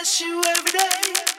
miss you every day.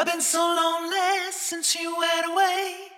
I've been so lonely since you went away.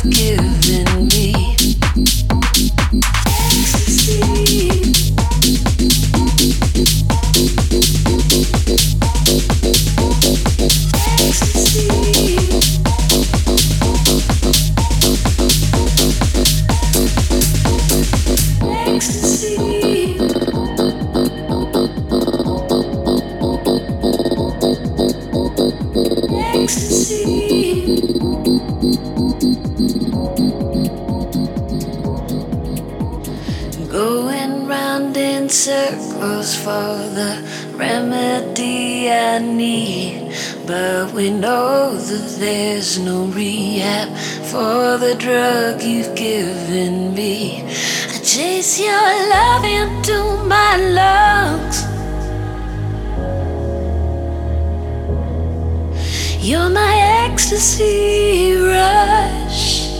drug you've given me. I chase your love into my lungs. You're my ecstasy rush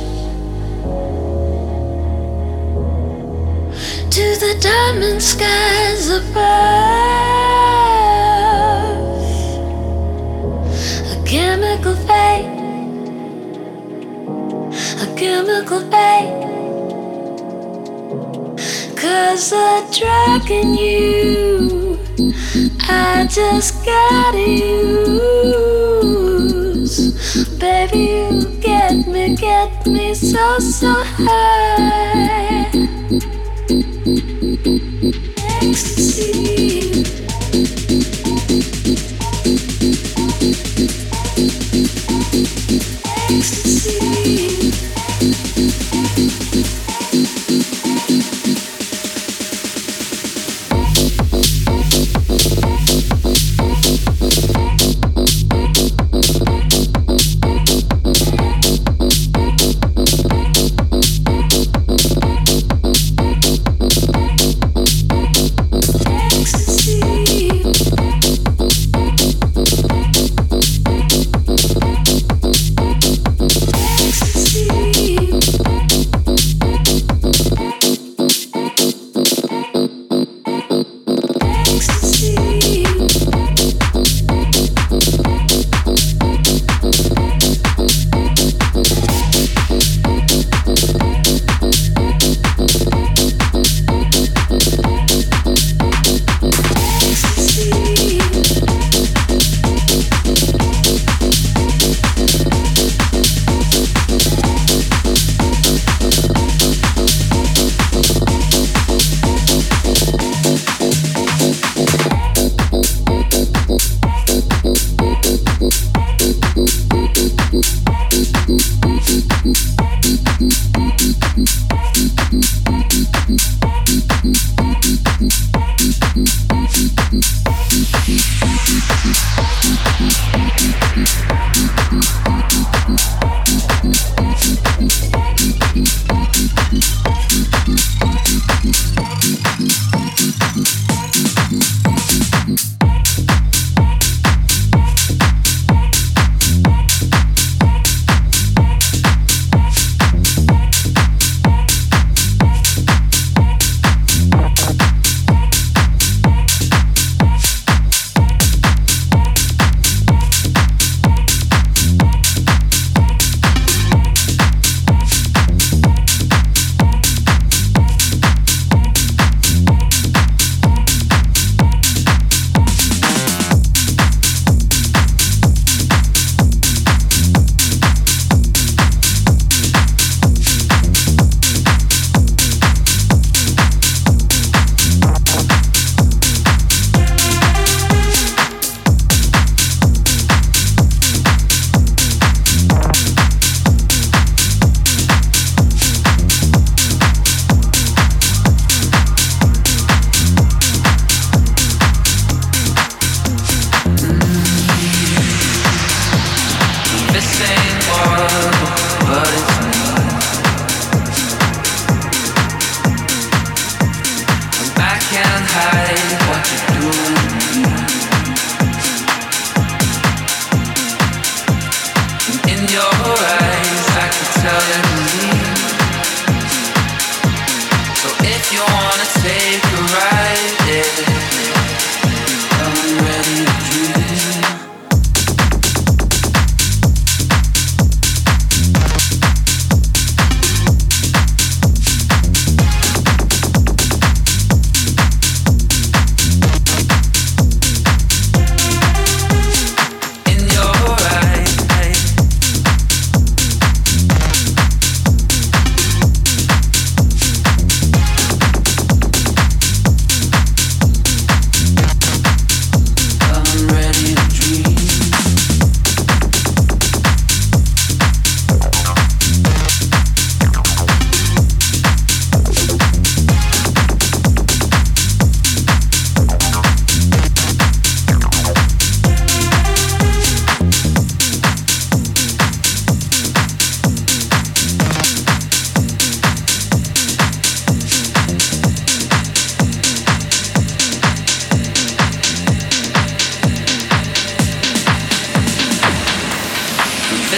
to the diamond skies above. There's a drug in you. I just gotta use. Baby, you get me, get me so, so high. Ecstasy.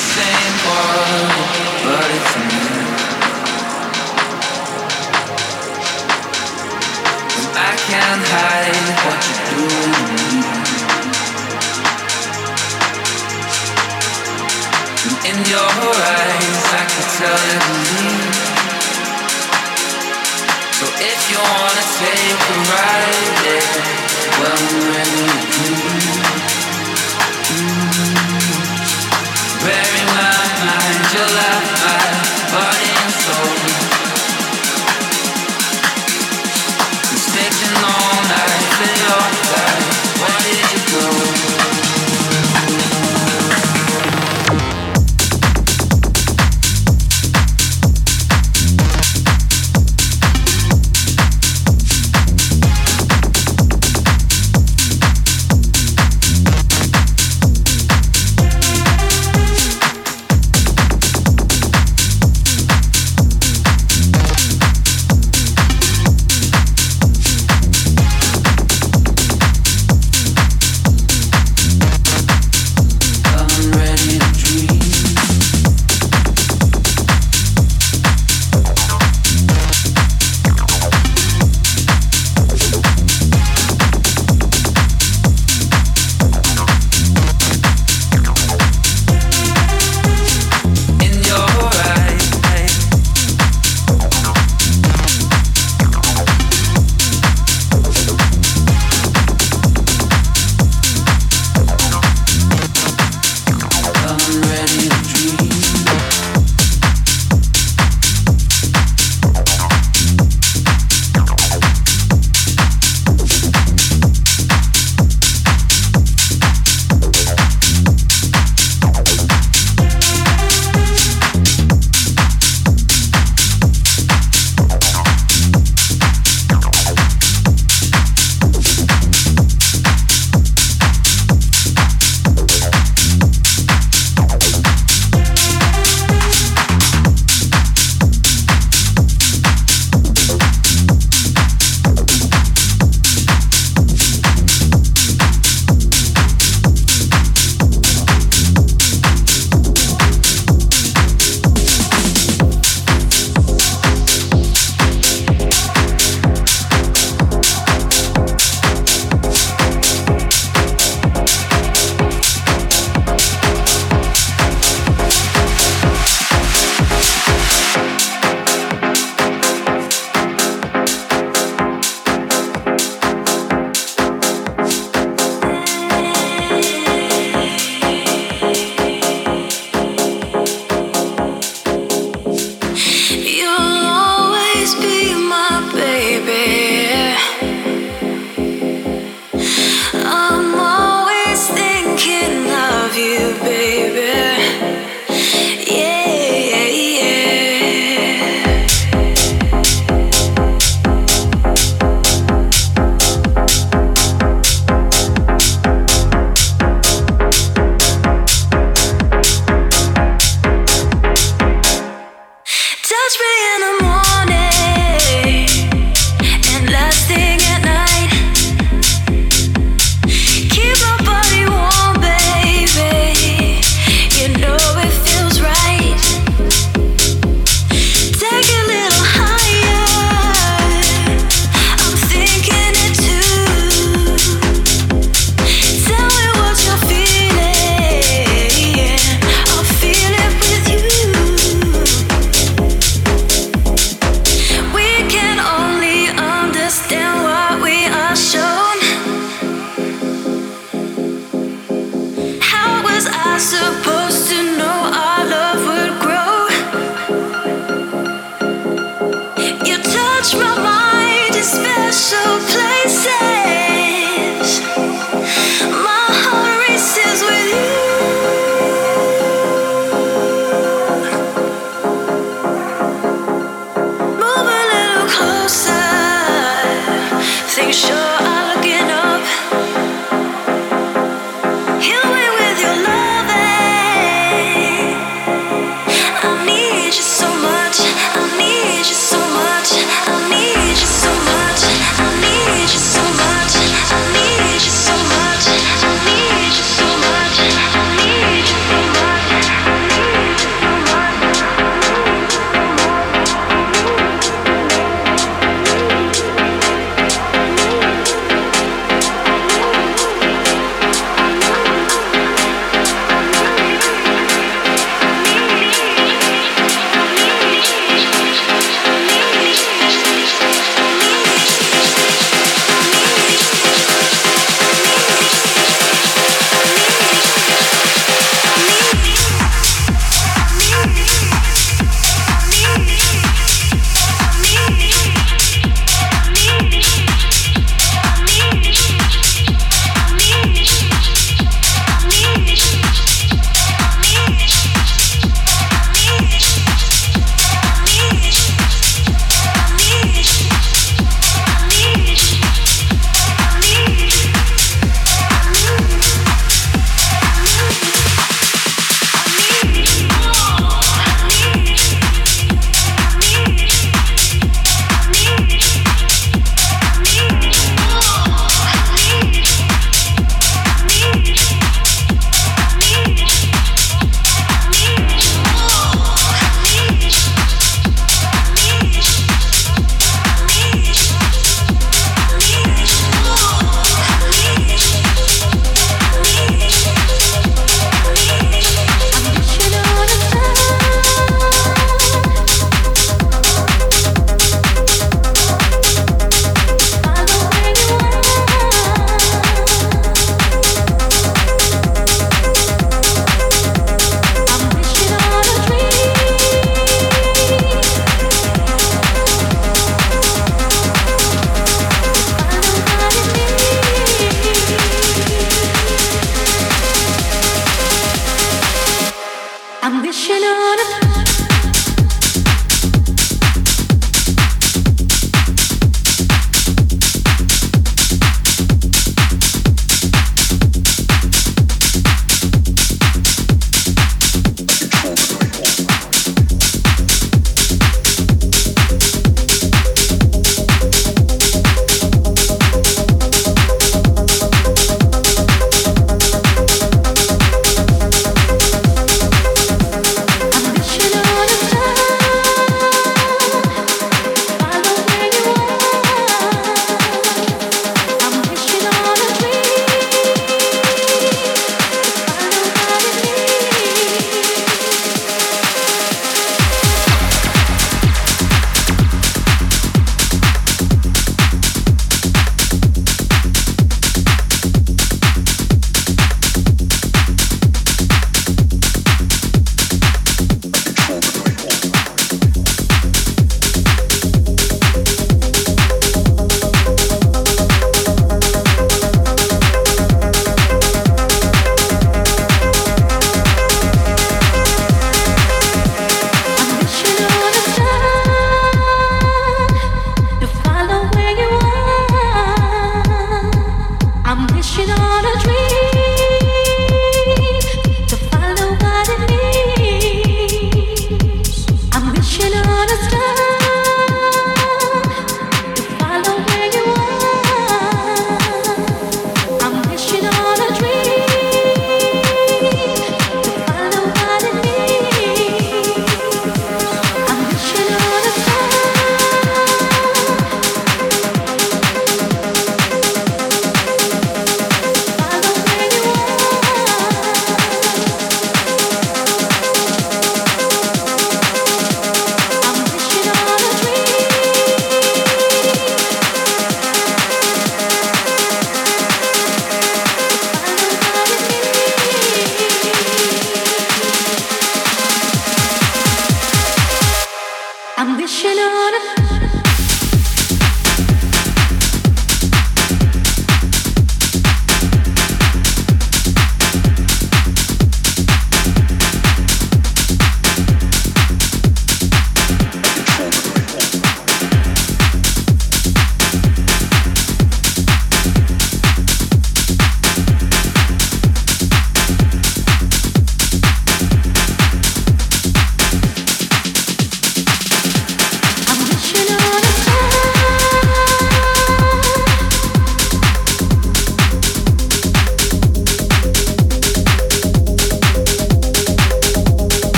same world, but it's new. I can't hide what you do to me. And in your eyes, I can tell you believe. So if you wanna take a ride, yeah, well, I'm ready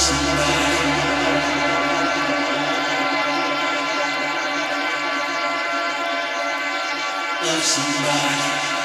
somebody. Love somebody.